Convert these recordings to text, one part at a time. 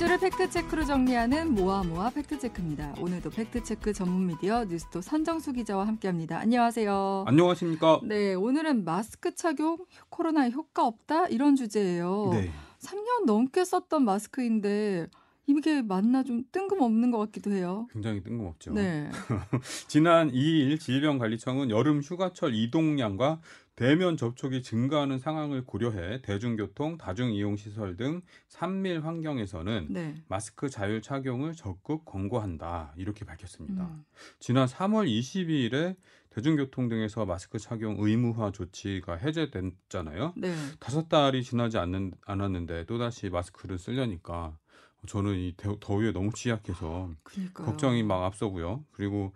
주를 팩트체크로 정리하는 모아모아 팩트체크입니다. 오늘도 팩트체크 전문 미디어 뉴스토 선정수 기자와 함께합니다. 안녕하세요. 안녕하십니까? 네, 오늘은 마스크 착용 코로나에 효과 없다 이런 주제예요. 네. 3년 넘게 썼던 마스크인데 이게 맞나 좀 뜬금없는 것 같기도 해요. 굉장히 뜬금없죠. 네. 지난 2일 질병관리청은 여름 휴가철 이동량과 대면 접촉이 증가하는 상황을 고려해 대중교통, 다중이용시설 등 산밀 환경에서는 네. 마스크 자율 착용을 적극 권고한다. 이렇게 밝혔습니다. 음. 지난 3월 22일에 대중교통 등에서 마스크 착용 의무화 조치가 해제됐잖아요. 네. 다섯 달이 지나지 않는, 않았는데 또다시 마스크를 쓰려니까 저는 이 대- 더위에 너무 취약해서 그니까요. 걱정이 막 앞서고요. 그리고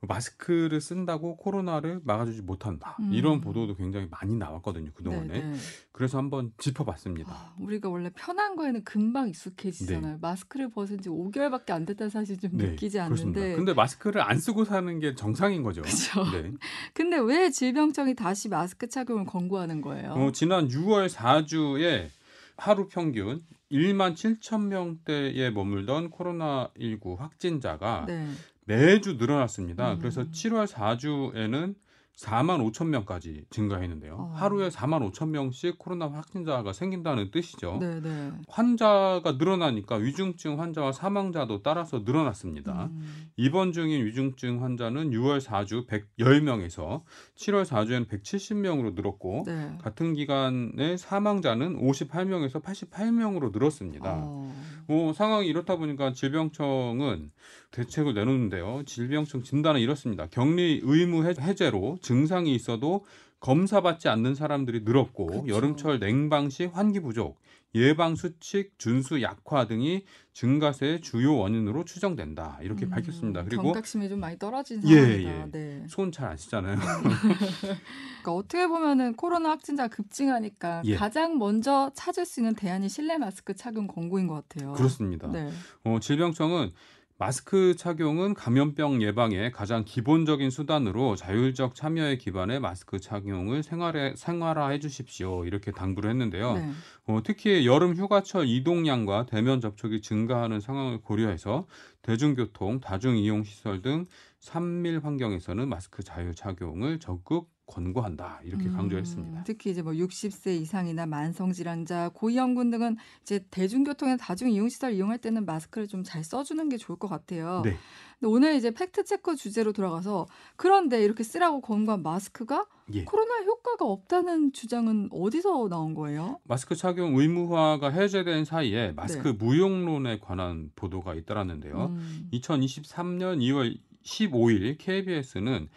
마스크를 쓴다고 코로나를 막아주지 못한다. 음. 이런 보도도 굉장히 많이 나왔거든요. 그동안에. 네, 네. 그래서 한번 짚어봤습니다. 아, 우리가 원래 편한 거에는 금방 익숙해지잖아요. 마스크를 벗은 지 5개월밖에 안 됐다는 사실 좀 느끼지 네. 그렇습니다. 않는데. 근데 마스크를 안 쓰고 사는 게 정상인 거죠. 그죠. 네. 근데 왜 질병청이 다시 마스크 착용을 권고하는 거예요? 어, 지난 6월 4주에 하루 평균 1만 7천 명대에 머물던 코로나19 확진자가 네. 매주 늘어났습니다. 음. 그래서 7월 4주에는 4만 5천 명까지 증가했는데요. 어. 하루에 4만 5천 명씩 코로나 확진자가 생긴다는 뜻이죠. 네, 네. 환자가 늘어나니까 위중증 환자와 사망자도 따라서 늘어났습니다. 음, 입원 중인 위중증 환자는 6월 4주 110명에서 7월 4주에는 170명으로 늘었고 네. 같은 기간에 사망자는 58명에서 88명으로 늘었습니다. 어, 뭐 상황이 이렇다 보니까 질병청은 대책을 내놓는데요. 질병청 진단은 이렇습니다. 격리 의무 해- 해제로 증상이 있어도 검사받지 않는 사람들이 늘었고 그쵸. 여름철 냉방 시 환기 부족, 예방 수칙 준수 약화 등이 증가세의 주요 원인으로 추정된다. 이렇게 음, 밝혔습니다. 그리고 경각심이 좀 많이 떨어진 예, 상황이다. 예. 네. 손잘안 씻잖아요. 그러니까 어떻게 보면은 코로나 확진자 가 급증하니까 예. 가장 먼저 찾을 수 있는 대안이 실내 마스크 착용 권고인 것 같아요. 그렇습니다. 네. 어, 질병청은 마스크 착용은 감염병 예방의 가장 기본적인 수단으로 자율적 참여에 기반해 마스크 착용을 생활에 생활화해 주십시오. 이렇게 당부를 했는데요. 네. 어, 특히 여름 휴가철 이동량과 대면 접촉이 증가하는 상황을 고려해서 대중교통, 다중이용 시설 등 산밀 환경에서는 마스크 자율 착용을 적극 권고한다. 이렇게 음, 강조했습니다. 특히 이제 뭐 60세 이상이나 만성 질환자, 고위험군 등은 이제 대중교통이나 다중 이용 시설 이용할 때는 마스크를 좀 잘 써주는 게 좋을 것 같아요. 네. 근데 오늘 이제 팩트 체크 주제로 돌아가서 그런데 이렇게 쓰라고 권고한 마스크가 예. 코로나 효과가 없다는 주장은 어디서 나온 거예요? 마스크 착용 의무화가 해제된 사이에 마스크 네. 무용론에 관한 보도가 잇따랐는데요. 음, 2023년 2월 15일 KBS는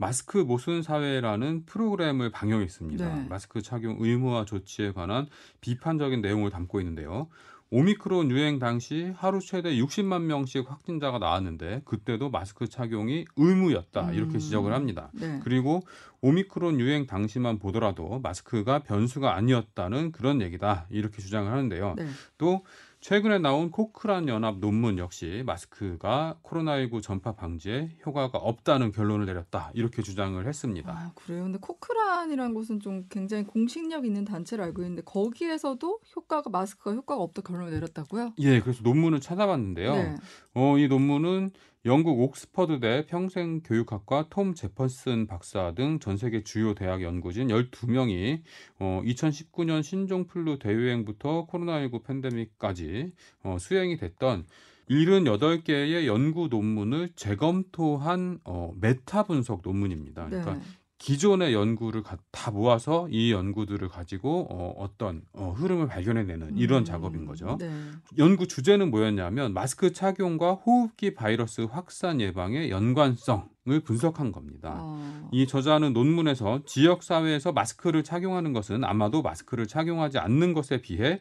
마스크 모순 사회라는 프로그램을 방영했습니다. 네. 마스크 착용 의무화 조치에 관한 비판적인 내용을 담고 있는데요. 오미크론 유행 당시 하루 최대 60만 명씩 확진자가 나왔는데 그때도 마스크 착용이 의무였다 이렇게 음. 지적을 합니다. 네. 그리고 오미크론 유행 당시만 보더라도 마스크가 변수가 아니었다는 그런 얘기다 이렇게 주장을 하는데요. 네. 또 최근에 나온 코크란 연합 논문 역시 마스크가 코로나19 전파 방지에 효과가 없다는 결론을 내렸다 이렇게 주장을 했습니다. 아, 그래요. 근데 코크란이라는 곳은 좀 굉장히 공신력 있는 단체로 알고 있는데 거기에서도 효과가 마스크가 효과가 없다 결론을 내렸다고요? 예, 그래서 논문을 찾아봤는데요. 네. 어, 이 논문은 영국 옥스퍼드대 평생교육학과 톰 제퍼슨 박사 등 전 세계 주요 대학 연구진 12명이 어, 2009년 신종플루 대유행부터 코로나19 팬데믹까지 어, 수행이 됐던 78개의 연구 논문을 재검토한 어, 메타 분석 논문입니다. 그러니까 네. 기존의 연구를 가- 다 모아서 이 연구들을 가지고 어, 어떤 어, 흐름을 발견해내는 이런 음, 작업인 거죠. 네. 연구 주제는 뭐였냐면 마스크 착용과 호흡기 바이러스 확산 예방의 연관성 을 분석한 겁니다. 어, 이 저자는 논문에서 지역 사회에서 마스크를 착용하는 것은 아마도 마스크를 착용하지 않는 것에 비해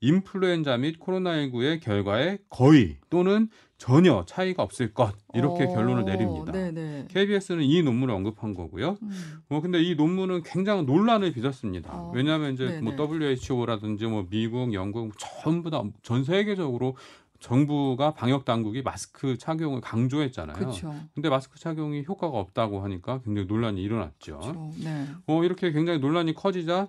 인플루엔자 및 코로나19의 결과에 거의 또는 전혀 차이가 없을 것 이렇게 어, 결론을 내립니다. 네네. KBS는 이 논문을 언급한 거고요. 음, 뭐 근데 이 논문은 굉장히 논란을 빚었습니다. 어, 왜냐하면 이제 네네. 뭐 WHO라든지 뭐 미국, 영국 전부 다 전 세계적으로 정부가 방역 당국이 마스크 착용을 강조했잖아요. 그렇죠. 근데 마스크 착용이 효과가 없다고 하니까 굉장히 논란이 일어났죠. 네. 어, 이렇게 굉장히 논란이 커지자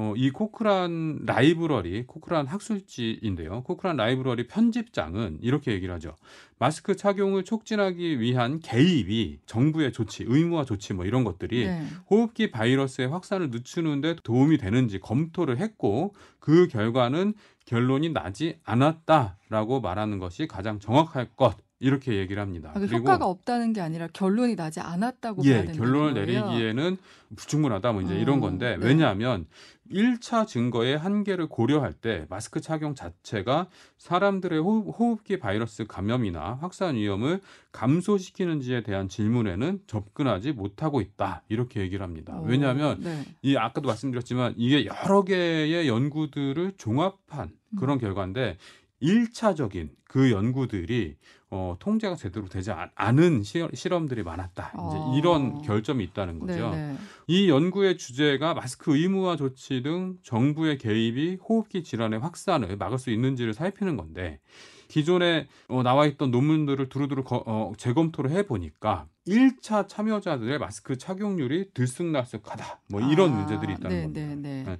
어, 이 코크란 라이브러리, 코크란 학술지인데요. 코크란 라이브러리 편집장은 이렇게 얘기를 하죠. 마스크 착용을 촉진하기 위한 개입이 정부의 조치, 의무화 조치 뭐 이런 것들이 네. 호흡기 바이러스의 확산을 늦추는데 도움이 되는지 검토를 했고 그 결과는 결론이 나지 않았다라고 말하는 것이 가장 정확할 것 이렇게 얘기를 합니다. 아, 그 효과가 없다는 게 아니라 결론이 나지 않았다고 예, 결론을 거예요. 내리기에는 충분하다 뭐 이제 이런 어, 건데 네. 왜냐하면 1차 증거의 한계를 고려할 때 마스크 착용 자체가 사람들의 호흡, 호흡 기 바이러스 감염이나 확산 위험을 감소시키는지에 대한 질문에는 접근하지 못하고 있다. 이렇게 얘기를 합니다. 어, 왜냐하면 네. 이 아까도 말씀드렸지만 이게 여러 개의 연구들을 종합한 그런 음. 결과인데 1차적인 그 연구들이 어, 통제가 제대로 되지 않- 않은 시, 실험들이 많았다. 어. 이제 이런 결점이 있다는 거죠. 네, 네. 이 연구의 주제가 마스크 의무화 조치 등 정부의 개입이 호흡기 질환의 확산을 막을 수 있는지를 살피는 건데 기존에 어, 나와 있던 논문들을 두루두루 거- 어, 재검토를 해 보니까 1차 참여자들의 마스크 착용률이 들쑥날쑥하다. 뭐 이런 아, 문제들이 있다는 네, 겁니다. 네, 네. 네.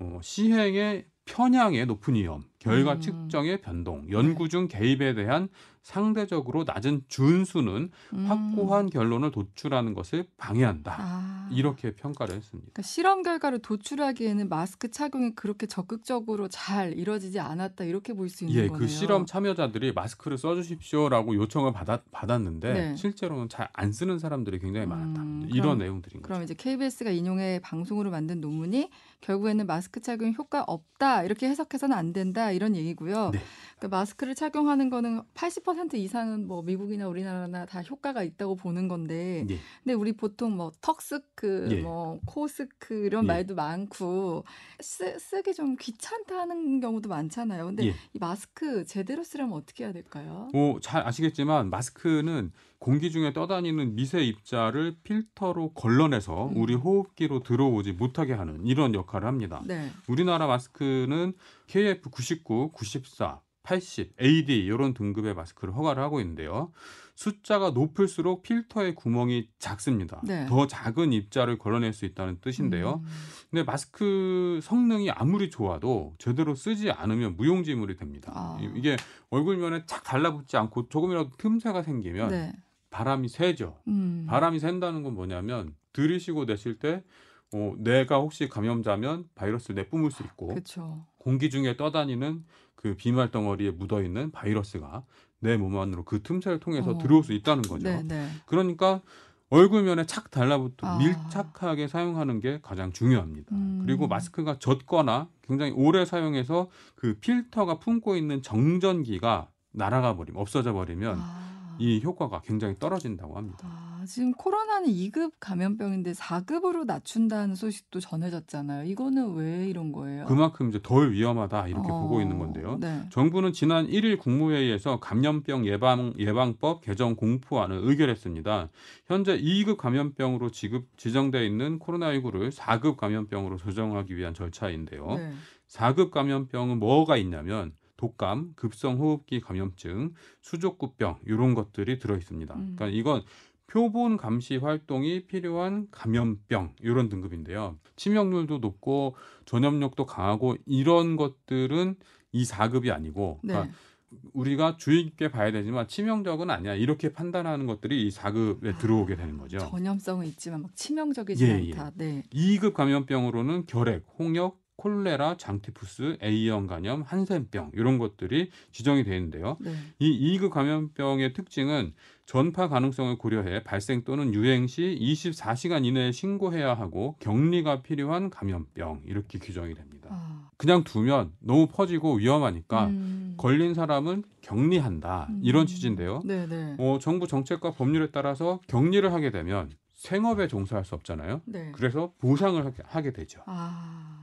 어, 시행의 편향의 높은 위험, 결과 음. 측정의 변동, 연구 중 개입에 대한 상대적으로 낮은 준수는 음. 확고한 결론을 도출하는 것을 방해한다. 아. 이렇게 평가를 했습니다. 그러니까 실험 결과를 도출하기에는 마스크 착용이 그렇게 적극적으로 잘 이루어지지 않았다 이렇게 볼 수 있는 예, 거네요. 그 실험 참여자들이 마스크를 써주십시오라고 요청을 받았, 받았는데 네. 실제로는 잘 안 쓰는 사람들이 굉장히 많았다. 음, 이런 내용들인 거죠. 그럼 이제 KBS가 인용해 방송으로 만든 논문이 결국에는 마스크 착용 효과 없다 이렇게 해석해서는 안 된다 이런 얘기고요. 네. 그러니까 마스크를 착용하는 거는 80% 이상은 뭐 미국이나 우리나라나 다 효과가 있다고 보는 건데, 예. 근데 우리 보통 뭐 턱스크, 예. 뭐 코스크 이런 예. 말도 많고 쓰, 쓰기 좀 귀찮다 하는 경우도 많잖아요. 근데 예. 이 마스크 제대로 쓰려면 어떻게 해야 될까요? 뭐잘 아시겠지만 마스크는 공기 중에 떠다니는 미세 입자를 필터로 걸러내서 음. 우리 호흡기로 들어오지 못하게 하는 이런 역할을 합니다. 네. 우리나라 마스크는 KF99, 94, 80, AD 이런 등급의 마스크를 허가를 하고 있는데요. 숫자가 높을수록 필터의 구멍이 작습니다. 네. 더 작은 입자를 걸러낼 수 있다는 뜻인데요. 음. 근데 마스크 성능이 아무리 좋아도 제대로 쓰지 않으면 무용지물이 됩니다. 아. 이- 이게 얼굴면에 착 달라붙지 않고 조금이라도 틈새가 생기면 네. 바람이 새죠. 음. 바람이 샌다는 건 뭐냐면 들이쉬고 내쉴 때 어, 내가 혹시 감염자면 바이러스를 내뿜을 수 있고 그렇죠. 공기 중에 떠다니는 그 비말 덩어리에 묻어 있는 바이러스가 내 몸 안으로 그 틈새를 통해서 어. 들어올 수 있다는 거죠. 네, 네. 그러니까 얼굴면에 착 달라붙어 아. 밀착하게 사용하는 게 가장 중요합니다. 음. 그리고 마스크가 젖거나 굉장히 오래 사용해서 그 필터가 품고 있는 정전기가 날아가 버리면 없어져 버리면 아. 이 효과가 굉장히 떨어진다고 합니다. 아, 지금 코로나는 2급 감염병인데 4급으로 낮춘다는 소식도 전해졌잖아요. 이거는 왜 이런 거예요? 그만큼 이제 덜 위험하다 이렇게 어, 보고 있는 건데요. 네. 정부는 지난 1일 국무회의에서 감염병 예방 예방법 개정 공포안을 의결했습니다. 현재 2급 감염병으로 지급 지정돼 있는 코로나19를 4급 감염병으로 조정하기 위한 절차인데요. 네. 4급 감염병은 뭐가 있냐면 독감, 급성호흡기 감염증, 수족구병 이런 것들이 들어 있습니다. 음. 그러니까 이건 표본 감시 활동이 필요한 감염병 이런 등급인데요. 치명률도 높고 전염력도 강하고 이런 것들은 이 4급이 아니고 네. 그러니까 우리가 주의 깊게 봐야 되지만 치명적은 아니야 이렇게 판단하는 것들이 이 4급에 아, 들어오게 되는 거죠. 전염성은 있지만 막 치명적이지 예, 않다. 네. 2급 감염병으로는 결핵, 홍역, 콜레라, 장티푸스, A형 간염, 한센병 이런 것들이 지정이 되어 있는데요. 네. 이 2급 감염병의 특징은 전파 가능성을 고려해 발생 또는 유행 시 24시간 이내에 신고해야 하고 격리가 필요한 감염병 이렇게 규정이 됩니다. 아. 그냥 두면 너무 퍼지고 위험하니까 음. 걸린 사람은 격리한다 음. 이런 취지인데요. 네, 네. 어, 정부 정책과 법률에 따라서 격리를 하게 되면 생업에 종사할 수 없잖아요. 네. 그래서 보상을 하게, 하게 되죠. 아.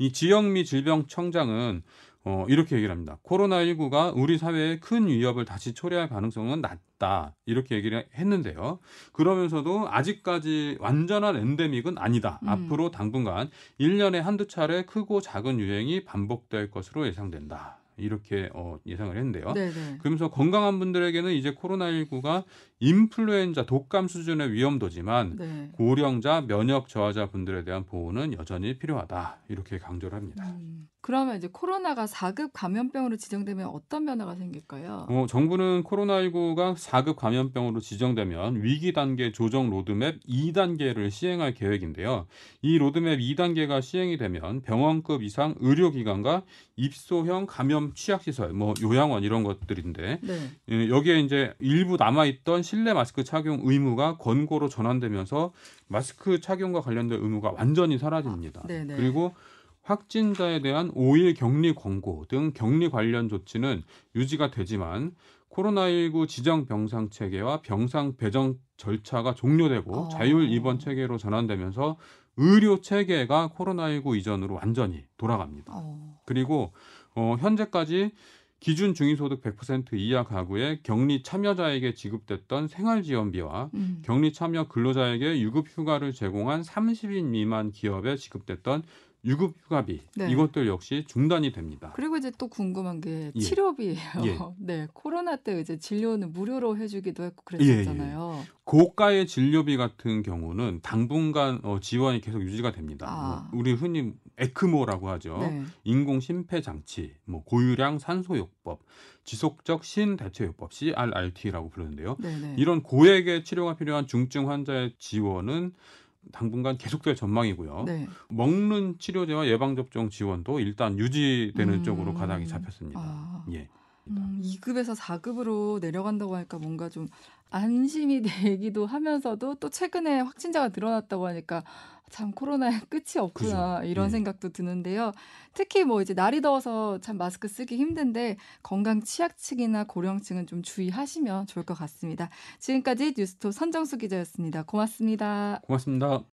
이 지영미 질병청장은 어, 이렇게 얘기를 합니다. 코로나19가 우리 사회에 큰 위협을 다시 초래할 가능성은 낮다. 이렇게 얘기를 했는데요. 그러면서도 아직까지 완전한 엔데믹은 아니다. 음. 앞으로 당분간 1년에 한두 차례 크고 작은 유행이 반복될 것으로 예상된다. 이렇게 어, 예상을 했는데요. 네, 네. 그러면서 건강한 분들에게는 이제 코로나19가 인플루엔자 독감 수준의 위험도지만 네. 고령자, 면역 저하자 분들에 대한 보호는 여전히 필요하다. 이렇게 강조를 합니다. 음, 그러면 이제 코로나가 4급 감염병으로 지정되면 어떤 변화가 생길까요? 어, 정부는 코로나19가 4급 감염병으로 지정되면 위기 단계 조정 로드맵 2단계를 시행할 계획인데요. 이 로드맵 2단계가 시행이 되면 병원급 이상 의료기관과 입소형 감염 취약시설, 뭐 요양원 이런 것들인데 네. 예, 여기에 이제 일부 남아있던 실내 마스크 착용 의무가 권고로 전환되면서 마스크 착용과 관련된 의무가 완전히 사라집니다. 네네. 그리고 확진자에 대한 5일 격리 권고 등 격리 관련 조치는 유지가 되지만 코로나19 지정 병상 체계와 병상 배정 절차가 종료되고 어. 자율 입원 체계로 전환되면서 의료 체계가 코로나19 이전으로 완전히 돌아갑니다. 어, 그리고 어, 현재까지 기준 중위소득 100% 이하 가구의 격리 참여자에게 지급됐던 생활지원비와 음. 격리 참여 근로자에게 유급 휴가를 제공한 30인 미만 기업에 지급됐던 유급 휴가비 네. 이것들 역시 중단이 됩니다. 그리고 이제 또 궁금한 게 예. 치료비예요. 예. 네, 코로나 때 이제 진료는 무료로 해주기도 했고 예, 예. 그랬었잖아요. 고가의 진료비 같은 경우는 당분간 어, 지원이 계속 유지가 됩니다. 아. 뭐 우리 흔히 에크모라고 하죠. 네. 인공 심폐 장치, 뭐 고유량 산소요법, 지속적 신대체요법 CRRT라고 부르는데요. 네네. 이런 고액의 치료가 필요한 중증 환자의 지원은 당분간 계속될 전망이고요. 네. 먹는 치료제와 예방 접종 지원도 일단 유지되는 음. 쪽으로 가닥이 잡혔습니다. 아. 예. 음, 2급에서 4급으로 내려간다고 하니까 뭔가 좀 안심이 되기도 하면서도 또 최근에 확진자가 늘어났다고 하니까 참 코로나의 끝이 없구나 그죠. 이런 예. 생각도 드는데요. 특히 뭐 이제 날이 더워서 참 마스크 쓰기 힘든데 건강 취약층이나 고령층은 좀 주의하시면 좋을 것 같습니다. 지금까지 뉴스톱 선정수 기자였습니다. 고맙습니다. 고맙습니다.